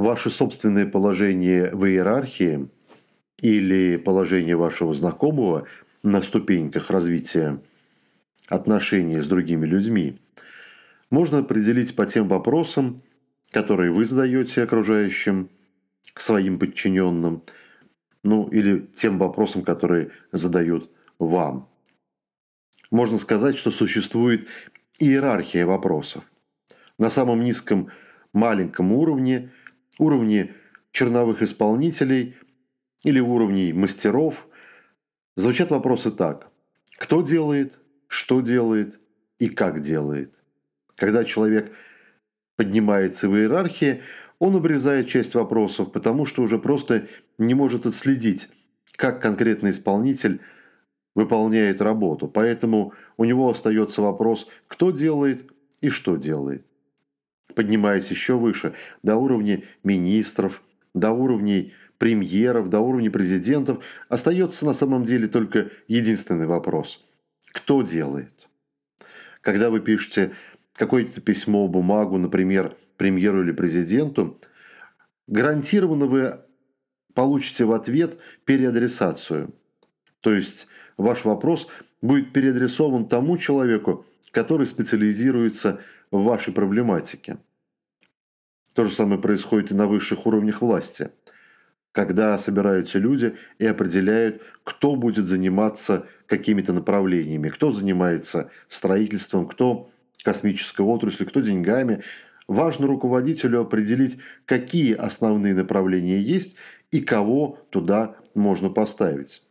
ваше собственное положение в иерархии или положение вашего знакомого на ступеньках развития отношений с другими людьми можно определить по тем вопросам, которые вы задаете окружающим, своим подчиненным, ну или тем вопросам, которые задают вам. Можно сказать, что существует иерархия вопросов. На самом низком маленьком уровне, уровне черновых исполнителей или уровней мастеров, звучат вопросы так. Кто делает, что делает и как делает. Когда человек поднимается в иерархии, он обрезает часть вопросов, потому что уже просто не может отследить, как конкретный исполнитель выполняет работу. Поэтому у него остается вопрос, кто делает и что делает. Поднимаясь еще выше, до уровня министров, до уровней премьеров, до уровня президентов, остается на самом деле только единственный вопрос. Кто делает? Когда вы пишете какое-то письмо, бумагу, например, премьеру или президенту, гарантированно вы получите в ответ переадресацию. То есть ваш вопрос будет переадресован тому человеку, который специализируется в вашей проблематике. То же самое происходит и на высших уровнях власти, когда собираются люди и определяют, кто будет заниматься какими-то направлениями, кто занимается строительством, кто космической отрасли, кто деньгами. Важно руководителю определить, какие основные направления есть и кого туда можно поставить.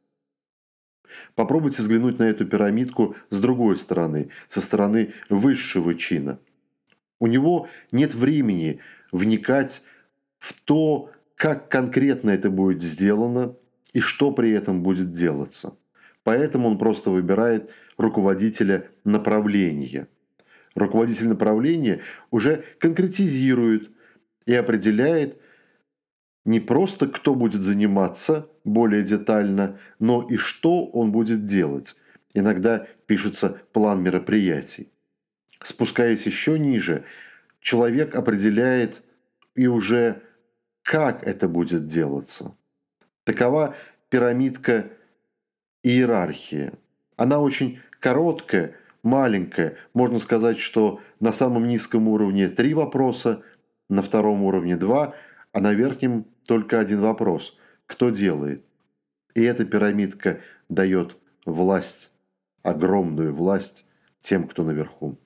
Попробуйте взглянуть на эту пирамидку с другой стороны, со стороны высшего чина. У него нет времени вникать в то, как конкретно это будет сделано и что при этом будет делаться. Поэтому он просто выбирает руководителя направления – руководитель направления уже конкретизирует и определяет не просто, кто будет заниматься более детально, но и что он будет делать. Иногда пишется план мероприятий. Спускаясь еще ниже, человек определяет и уже как это будет делаться. Такова пирамидка иерархии. Она очень короткая, маленькая. Можно сказать, что на самом низком уровне три вопроса, на втором уровне два, а на верхнем только один вопрос. Кто делает? И эта пирамидка дает власть, огромную власть тем, кто наверху.